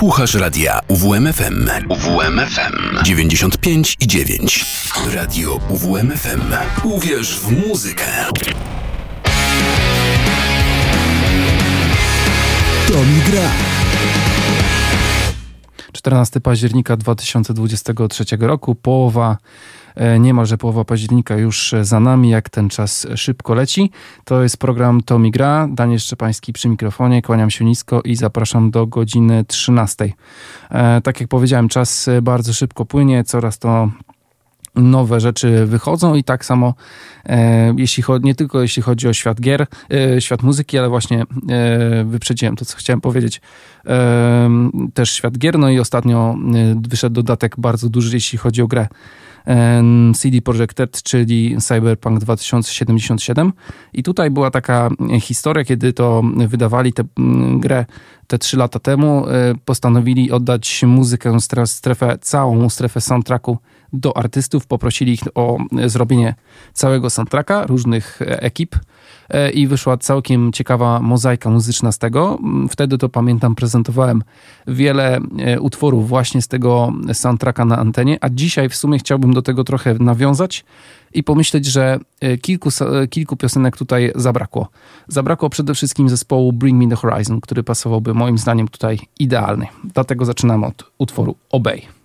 Słuchasz radia UWMFM. UWMFM 95 i 9. Radio UWMFM. Uwierz w muzykę. To mi gra. 14 października 2023 roku, połowa niemalże połowa października już za nami, jak ten czas szybko leci. To jest program Tomi Gra, Daniel Szczepański przy mikrofonie, kłaniam się nisko i zapraszam do godziny 13. E, tak jak powiedziałem, czas bardzo szybko płynie, coraz to nowe rzeczy wychodzą i tak samo e, jeśli chodzi, nie tylko jeśli chodzi o świat gier, e, świat muzyki, ale właśnie e, wyprzedziłem to, co chciałem powiedzieć. E, też świat gier, no i ostatnio wyszedł dodatek bardzo duży, jeśli chodzi o grę. CD Projekt Red, czyli Cyberpunk 2077. I tutaj była taka historia, kiedy to wydawali tę grę te trzy lata temu, e, postanowili oddać muzykę, strefę, całą strefę soundtracku do artystów, poprosili ich o zrobienie całego soundtracka, różnych e, ekip e, i wyszła całkiem ciekawa mozaika muzyczna z tego. Wtedy to pamiętam, prezentowałem wiele e, utworów właśnie z tego soundtracka na antenie, a dzisiaj w sumie chciałbym do tego trochę nawiązać i pomyśleć, że kilku, kilku piosenek tutaj zabrakło. Zabrakło przede wszystkim zespołu Bring Me The Horizon, który pasowałby moim zdaniem tutaj idealny. Dlatego zaczynamy od utworu Obey.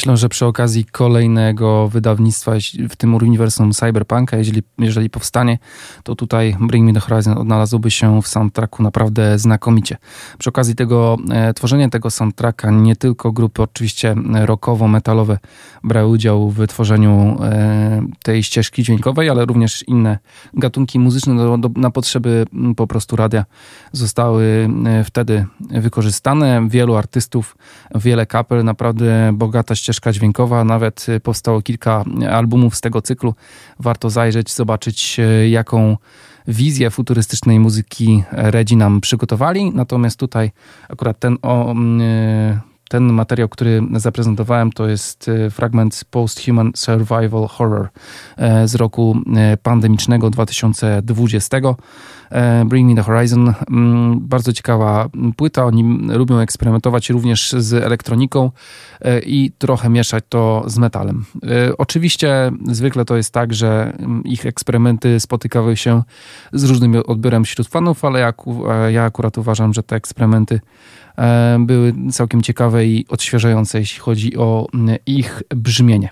Myślę, że przy okazji kolejnego wydawnictwa w tym uniwersum Cyberpunka, jeżeli, jeżeli powstanie, to tutaj Bring Me The Horizon odnalazłby się w soundtracku naprawdę znakomicie. Przy okazji tego e, tworzenia tego soundtracka nie tylko grupy oczywiście rockowo-metalowe brały udział w tworzeniu e, tej ścieżki dźwiękowej, ale również inne gatunki muzyczne do, do, na potrzeby po prostu radia zostały e, wtedy wykorzystane. Wielu artystów, wiele kapel, naprawdę bogata ścieżka dźwiękowa. Nawet y, powstało kilka albumów z tego cyklu. Warto zajrzeć, zobaczyć y, jaką wizję futurystycznej muzyki Redzi nam przygotowali. Natomiast tutaj akurat ten o, y, ten materiał, który zaprezentowałem, to jest fragment Post-Human Survival Horror z roku pandemicznego 2020. E, Bring Me The Horizon. Mm, bardzo ciekawa płyta. Oni lubią eksperymentować również z elektroniką e, i trochę mieszać to z metalem. E, oczywiście zwykle to jest tak, że mm, ich eksperymenty spotykały się z różnym odbiorem wśród fanów, ale ja, ja akurat uważam, że te eksperymenty były całkiem ciekawe i odświeżające, jeśli chodzi o ich brzmienie.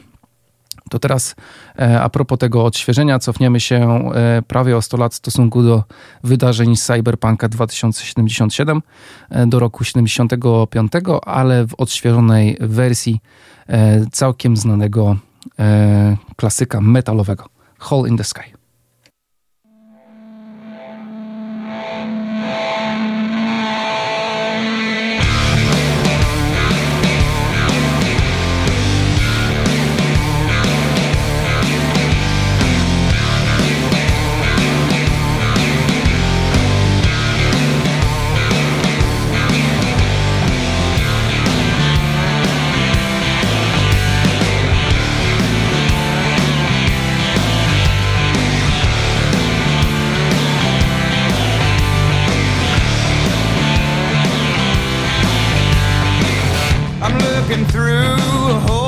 To teraz e, a propos tego odświeżenia, cofniemy się e, prawie o 100 lat w stosunku do wydarzeń Cyberpunka 2077 e, do roku 75, ale w odświeżonej wersji całkiem znanego klasyka metalowego Hole in the Sky. walking through a hole.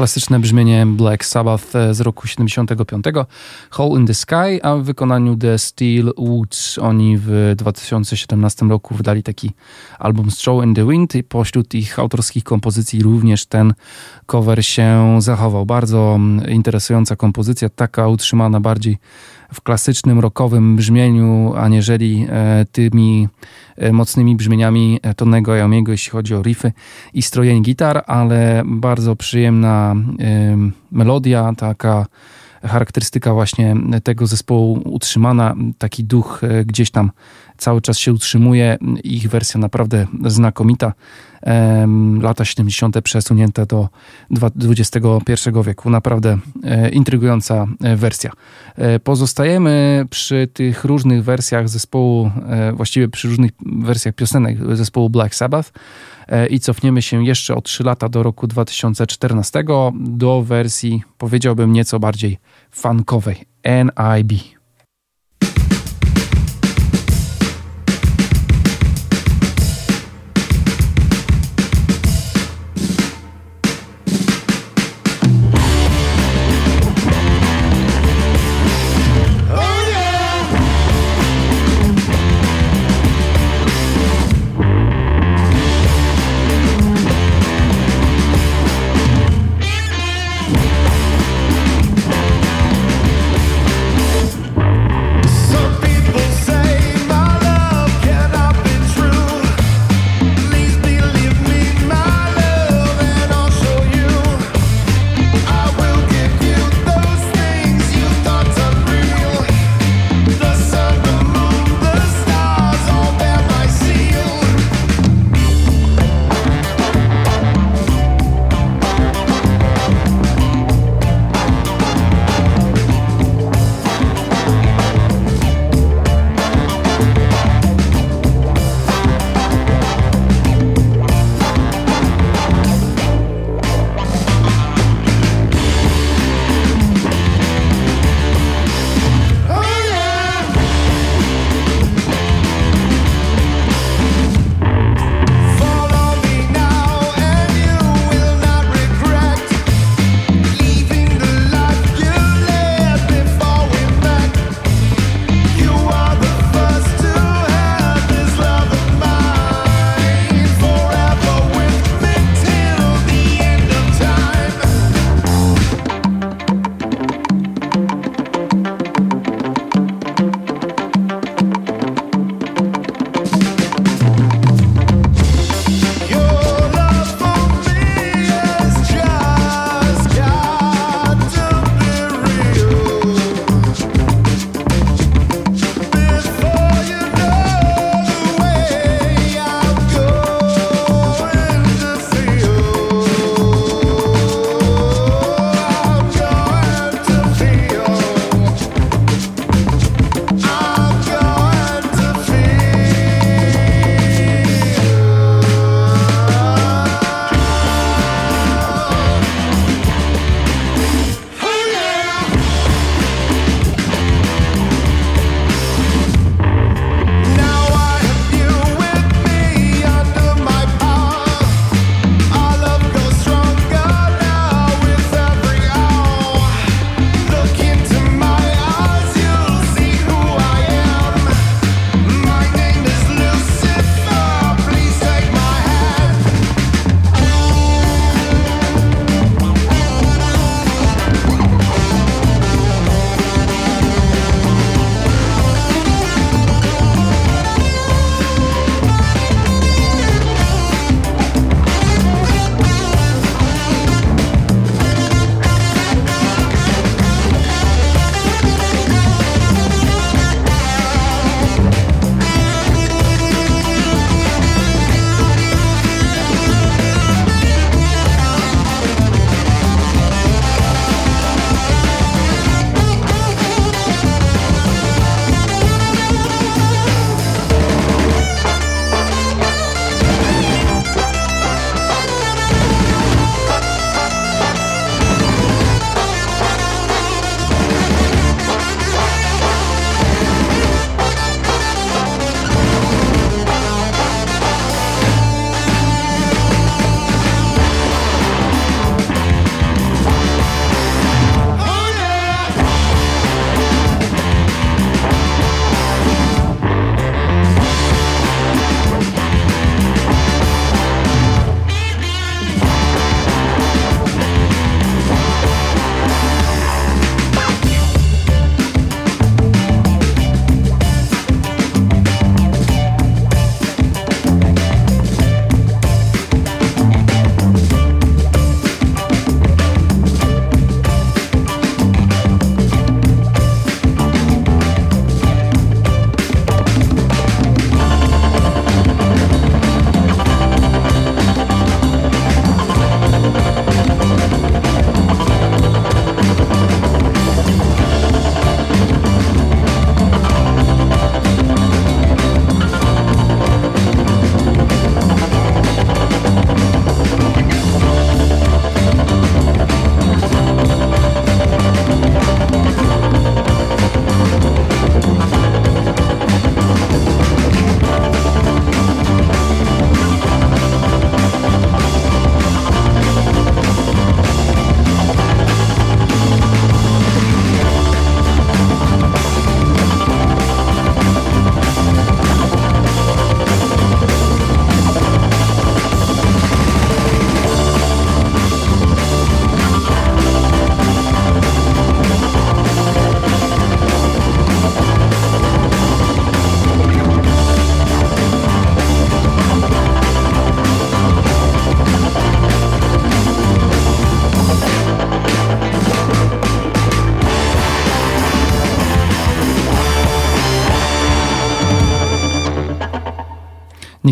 Klasyczne brzmienie Black Sabbath e, z roku 75, Hole in the Sky, a w wykonaniu The Steel Woods. Oni w 2017 roku wydali taki album Stroll in the Wind i pośród ich autorskich kompozycji również ten cover się zachował. Bardzo interesująca kompozycja, taka utrzymana bardziej w klasycznym rockowym brzmieniu, aniżeli e, tymi e, mocnymi brzmieniami Tonego Iommiego, jeśli chodzi o riffy i strojeń gitar, ale bardzo przyjemna melodia, taka charakterystyka właśnie tego zespołu utrzymana, taki duch e, gdzieś tam cały czas się utrzymuje. Ich wersja naprawdę znakomita. Lata 70. przesunięte do XXI wieku. Naprawdę e, intrygująca e, wersja. Pozostajemy przy tych różnych wersjach zespołu, właściwie przy różnych wersjach piosenek zespołu Black Sabbath i cofniemy się jeszcze o 3 lata do roku 2014 do wersji, powiedziałbym, nieco bardziej funkowej NIB.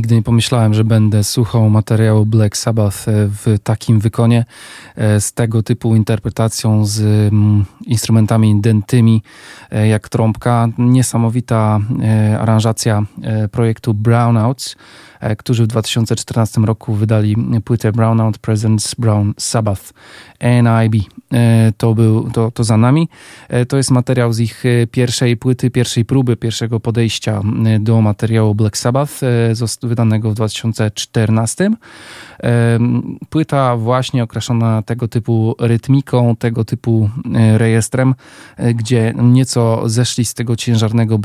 Nigdy nie pomyślałem, że będę słuchał materiału Black Sabbath e, w takim wykonie, e, z tego typu interpretacją, z mm, instrumentami dentymi, e, jak trąbka. Niesamowita aranżacja projektu Brownouts, którzy w 2014 roku wydali płytę Brownout Presents Brown Sabbath NIB. To, był, to, to za nami. To jest materiał z ich pierwszej płyty, pierwszej próby, pierwszego podejścia do materiału Black Sabbath wydanego w 2014. Płyta właśnie okraszona tego typu rytmiką, tego typu e, rejestrem, e, gdzie nieco zeszli z tego ciężarnego,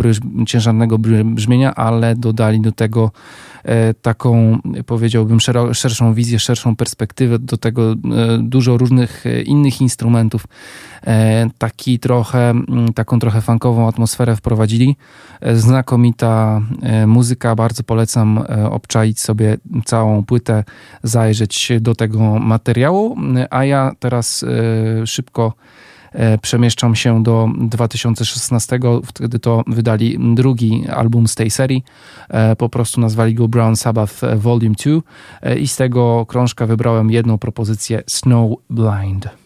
ciężarnego brzmienia, ale dodali do tego e, taką, powiedziałbym, szerszą wizję, szerszą perspektywę, do tego dużo różnych innych instrumentów. Taki trochę, taką trochę funkową atmosferę wprowadzili. Znakomita muzyka, bardzo polecam obczaić sobie całą płytę, zajrzeć do tego materiału, a ja teraz e, szybko e, przemieszczam się do 2016. Wtedy to wydali drugi album z tej serii. E, po prostu nazwali go Brown Sabbath Volume 2 i z tego krążka wybrałem jedną propozycję Snow Blind.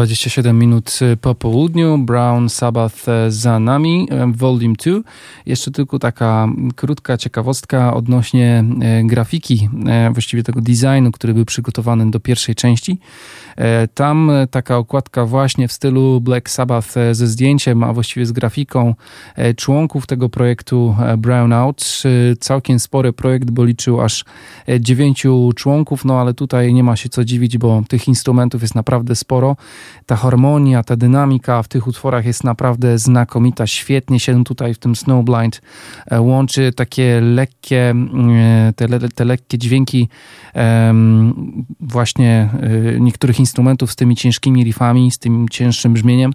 27 minut po południu. Brown Sabbath za nami, Volume 2. Jeszcze tylko taka krótka ciekawostka odnośnie e, grafiki, e, właściwie tego designu, który był przygotowany do pierwszej części. E, tam taka okładka właśnie w stylu Black Sabbath ze zdjęciem, a właściwie z grafiką członków tego projektu Brown Out. Całkiem spory projekt, bo liczył aż dziewięciu członków, no ale tutaj nie ma się co dziwić, bo tych instrumentów jest naprawdę sporo. Ta harmonia, ta dynamika w tych utworach jest naprawdę znakomita. Świetnie się tutaj w tym Snowblind e, łączy takie lekkie, e, te, te lekkie dźwięki właśnie e, niektórych instrumentów z tymi ciężkimi riffami, z tym cięższym brzmieniem.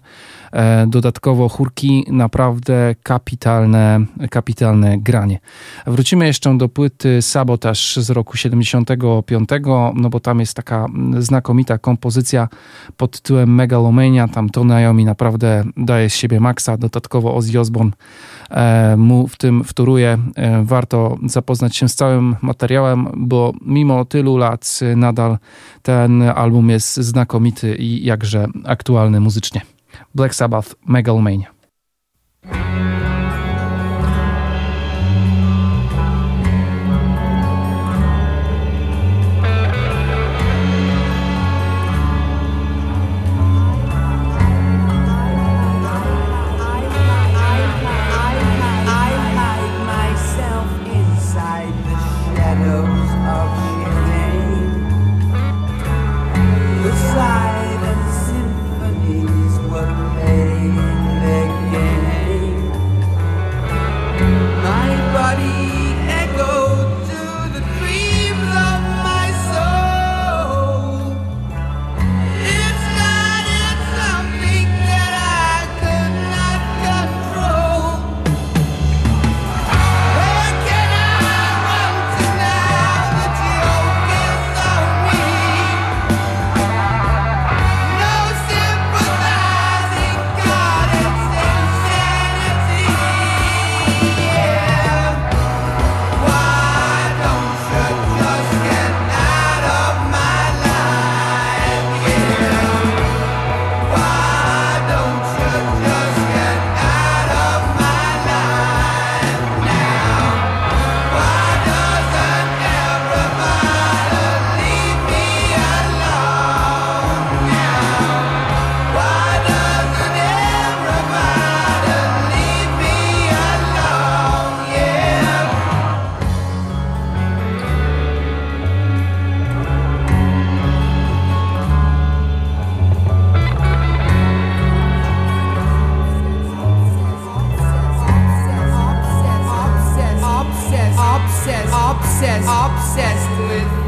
Dodatkowo chórki, naprawdę kapitalne, kapitalne granie. Wrócimy jeszcze do płyty Sabotaż z roku 75, no bo tam jest taka znakomita kompozycja pod tytułem Megalomania. Tam to Naomi naprawdę daje z siebie maksa. Dodatkowo Ozzy Osbourne e, mu w tym wtóruje. E, warto zapoznać się z całym materiałem, bo mimo tylu lat nadal ten album jest znakomity i jakże aktualny muzycznie. Black Sabbath Megalomania. obsessed with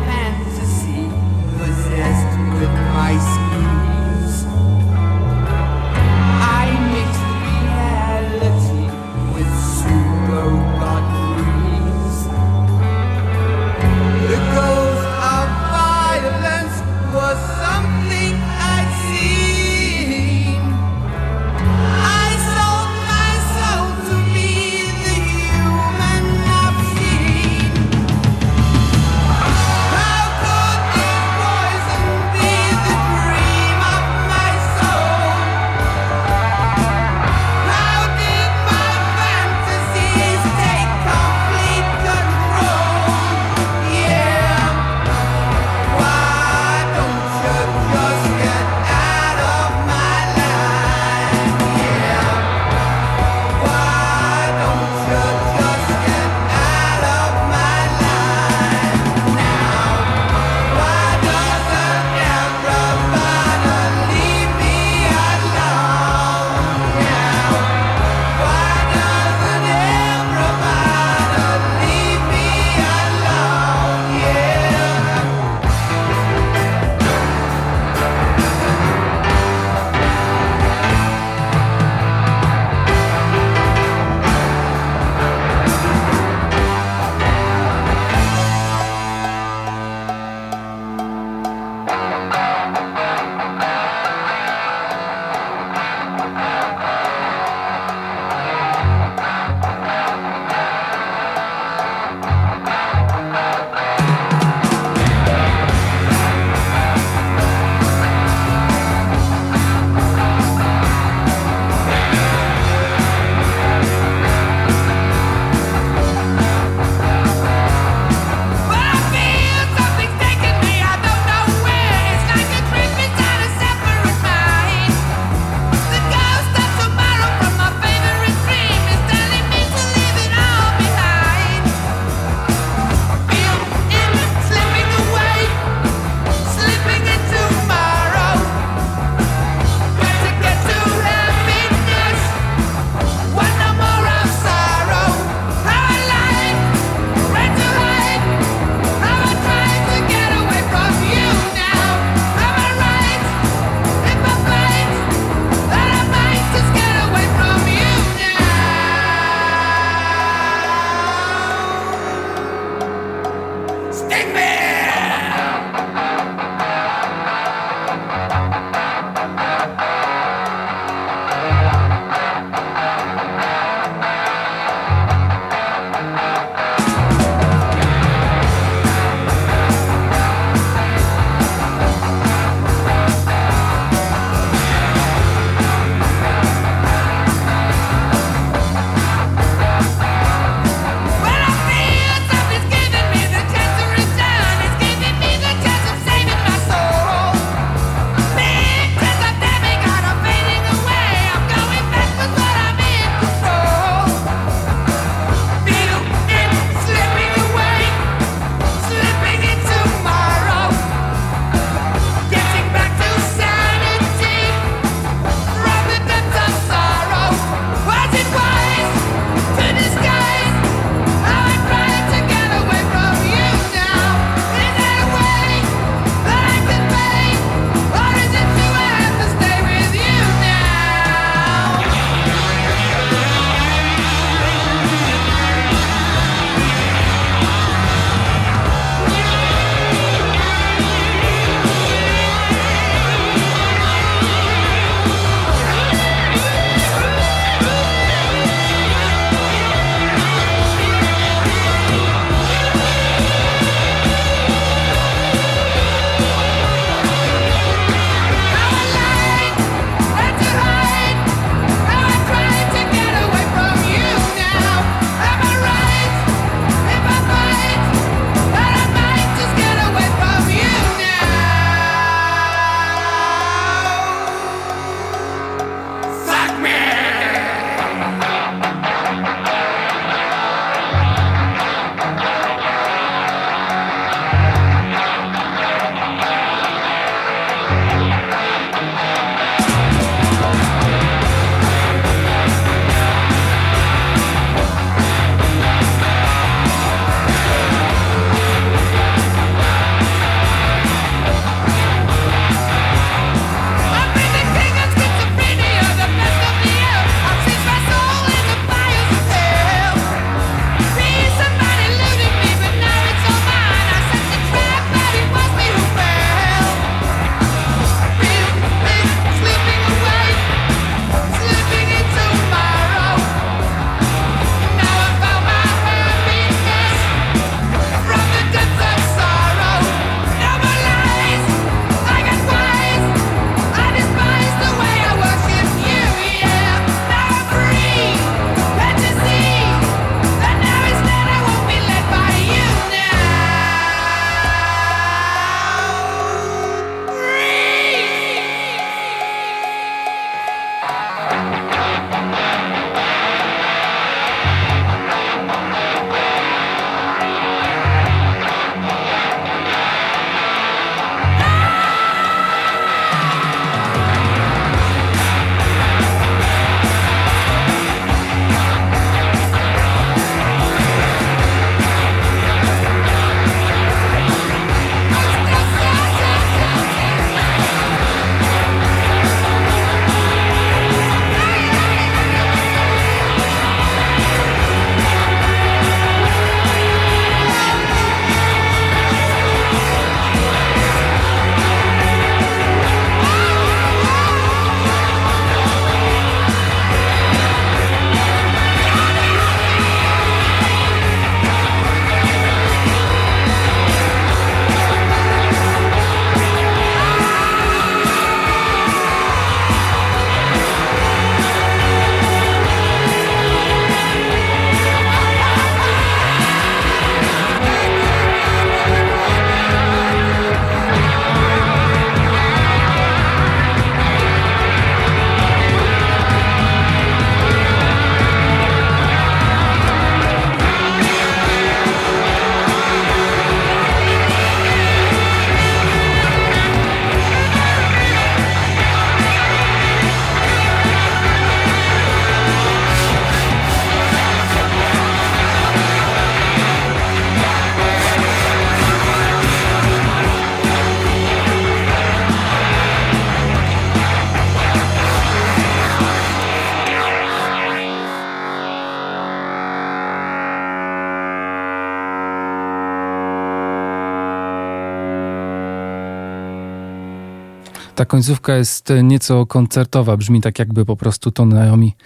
Ta końcówka jest nieco koncertowa, brzmi tak jakby po prostu to Naomi e,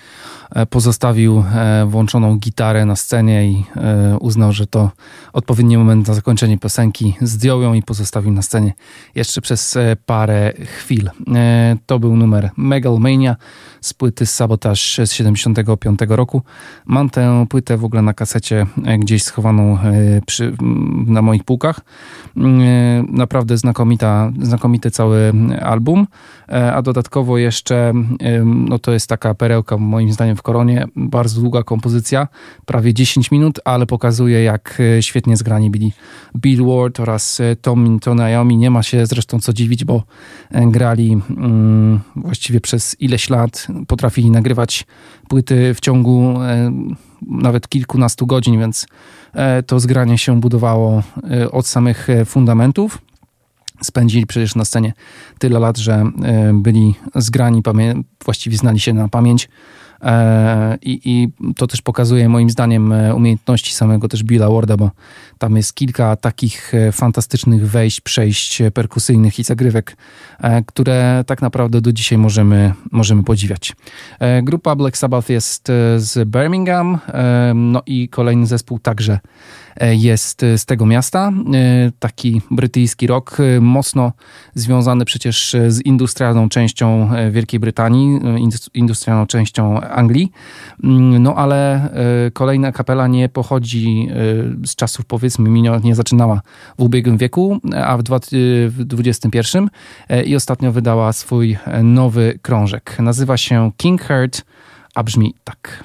pozostawił e, włączoną gitarę na scenie i e, uznał, że to odpowiedni moment na zakończenie piosenki. Zdjął ją i pozostawił na scenie jeszcze przez parę chwil. To był numer Megalmania z płyty z 75 roku. Mam tę płytę w ogóle na kasecie gdzieś schowaną przy, na moich półkach. Naprawdę znakomita, znakomity cały album, e, a dodatkowo jeszcze, no to jest taka perełka moim zdaniem koronie, bardzo długa kompozycja, prawie 10 minut, ale pokazuje jak e, świetnie zgrani byli Bill Ward oraz e, Tom Naomi. Nie ma się zresztą co dziwić, bo grali mm, właściwie przez ileś lat, potrafili nagrywać płyty w ciągu nawet kilkunastu godzin, więc to zgranie się budowało od samych fundamentów spędzili przecież na scenie tyle lat, że e, byli zgrani, właściwie znali się na pamięć. E, I, I, to też pokazuje moim zdaniem e, umiejętności samego też Billa Warda, bo tam jest kilka takich fantastycznych wejść, przejść perkusyjnych i zagrywek, które tak naprawdę do dzisiaj możemy, możemy podziwiać. Grupa Black Sabbath jest z Birmingham, no i kolejny zespół także E, jest e, z tego miasta. E, taki brytyjski rock, mocno związany przecież z industrialną częścią Wielkiej Brytanii, industrialną częścią Anglii. Mm, no ale kolejna kapela nie pochodzi z czasów, powiedzmy, nie zaczynała w ubiegłym wieku, a w XXI i ostatnio wydała swój nowy krążek. Nazywa się King Heart, a brzmi tak.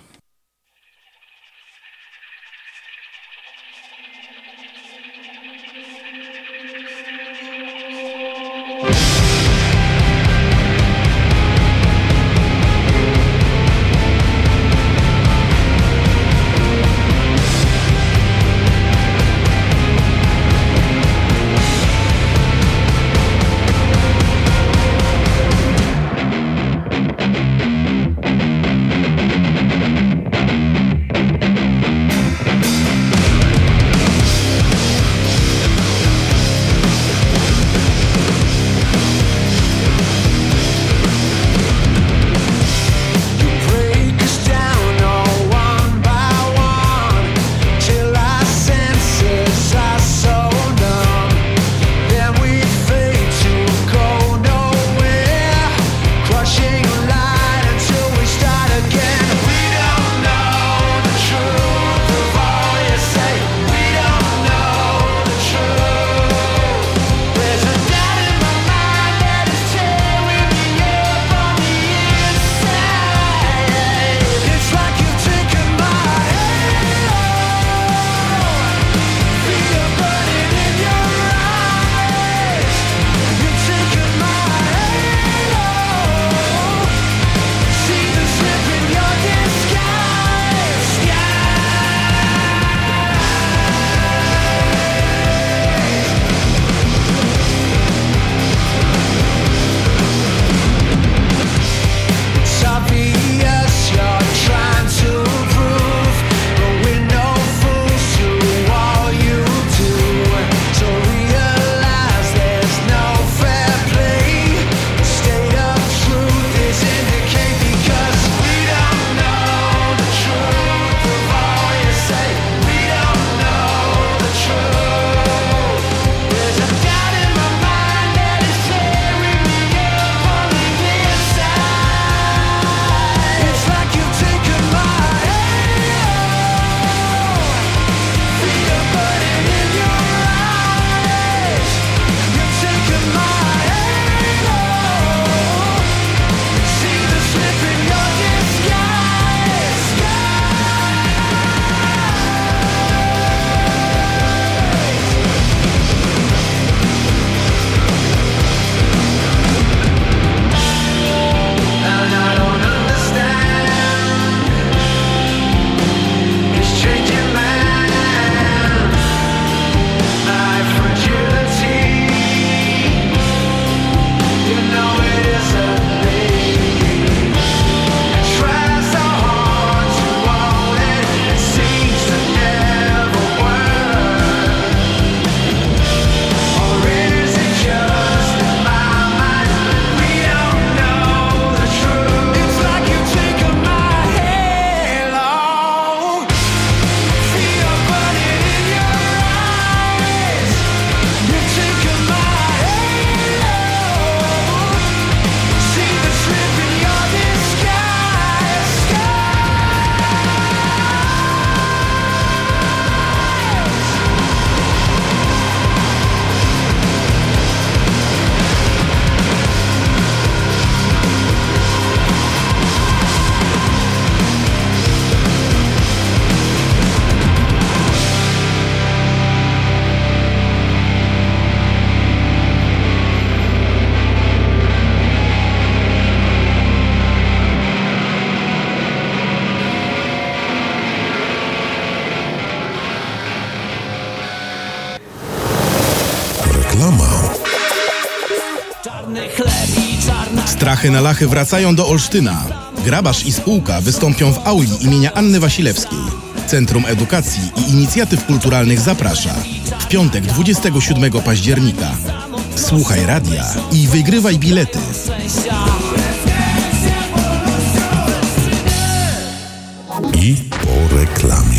Strachy na lachy wracają do Olsztyna. Grabarz i spółka wystąpią w auli imienia Anny Wasilewskiej. Centrum Edukacji i Inicjatyw Kulturalnych zaprasza. W piątek 27 października. Słuchaj radia i wygrywaj bilety. I po reklamie.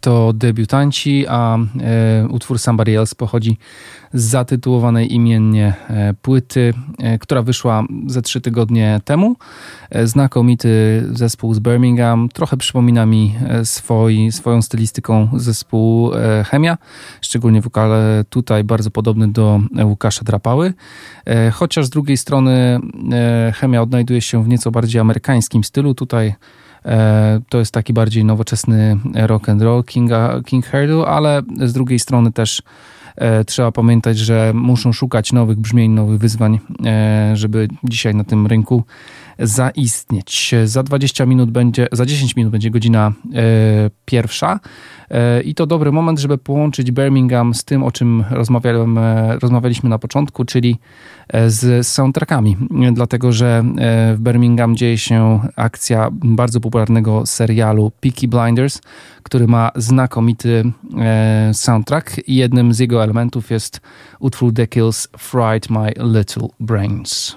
To debiutanci, a e, utwór Somebody Else pochodzi z zatytułowanej imiennie e, płyty, e, która wyszła ze trzy tygodnie temu. E, znakomity zespół z Birmingham, trochę przypomina mi e, swoi, swoją stylistyką zespół e, Chemia, szczególnie wokale tutaj bardzo podobny do Łukasza Drapały, chociaż z drugiej strony Chemia odnajduje się w nieco bardziej amerykańskim stylu, tutaj to jest taki bardziej nowoczesny rock and roll Kinga, King Herdu, ale z drugiej strony też e, trzeba pamiętać, że muszą szukać nowych brzmień, nowych wyzwań, e, żeby dzisiaj na tym rynku zaistnieć. Za 20 minut będzie, za 10 minut będzie godzina pierwsza. E, I to dobry moment, żeby połączyć Birmingham z tym, o czym rozmawiałem, e, rozmawialiśmy na początku, czyli e, z soundtrackami. Dlatego, że w Birmingham dzieje się akcja bardzo popularnego serialu Peaky Blinders, który ma znakomity soundtrack i jednym z jego elementów jest utwór The Kills Fried My Little Brains.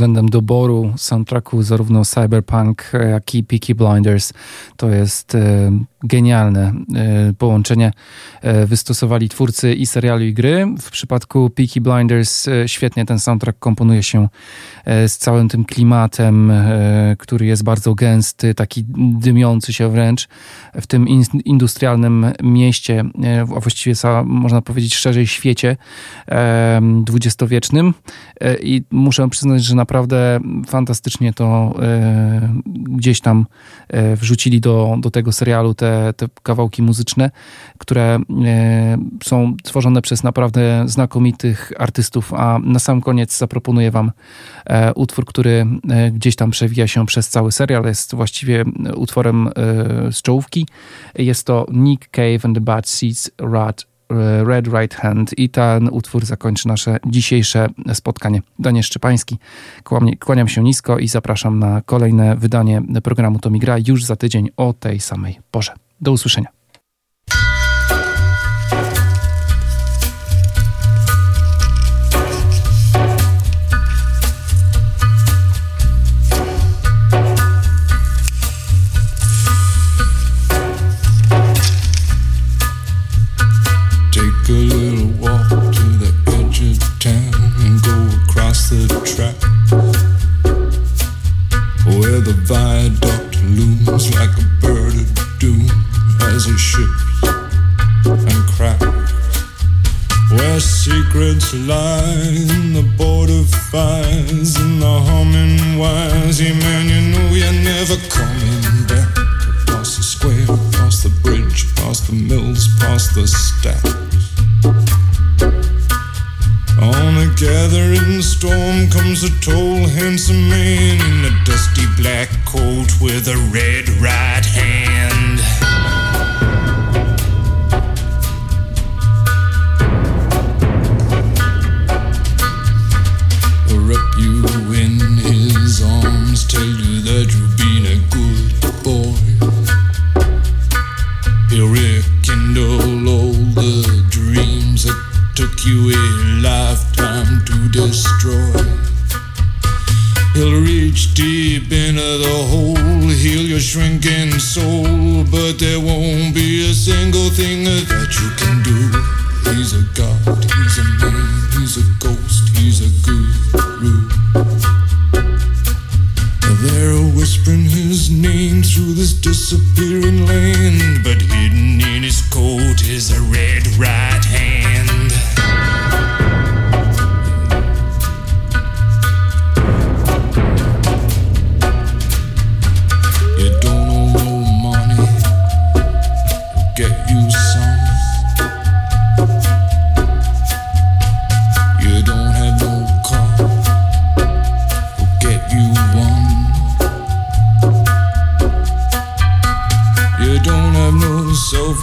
względem doboru soundtracku zarówno Cyberpunk, jak i Peaky Blinders. To jest e, genialne e, połączenie e, wystosowali twórcy i serialu i gry. W przypadku Peaky Blinders świetnie ten soundtrack komponuje się z całym tym klimatem, który jest bardzo gęsty, taki dymiący się wręcz w tym industrialnym mieście, a właściwie można powiedzieć szerzej świecie dwudziestowiecznym. I muszę przyznać, że naprawdę fantastycznie to gdzieś tam wrzucili do, do tego serialu te, te kawałki muzyczne, które są tworzone przez naprawdę znakomitych artystów, a na sam koniec zaproponuję wam E, utwór, który e, gdzieś tam przewija się przez cały serial, jest właściwie utworem e, z czołówki. Jest to Nick Cave and the Bad Seeds Rat Red Right Hand i ten utwór zakończy nasze dzisiejsze spotkanie. Daniel Szczepański, kłaniam się nisko i zapraszam na kolejne wydanie programu To Mi Gra już za tydzień o tej samej porze. Do usłyszenia.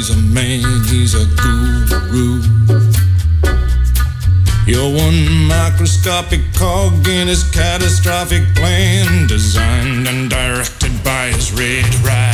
He's a man, he's a guru. You're one microscopic cog in his catastrophic plan, designed and directed by his red ride.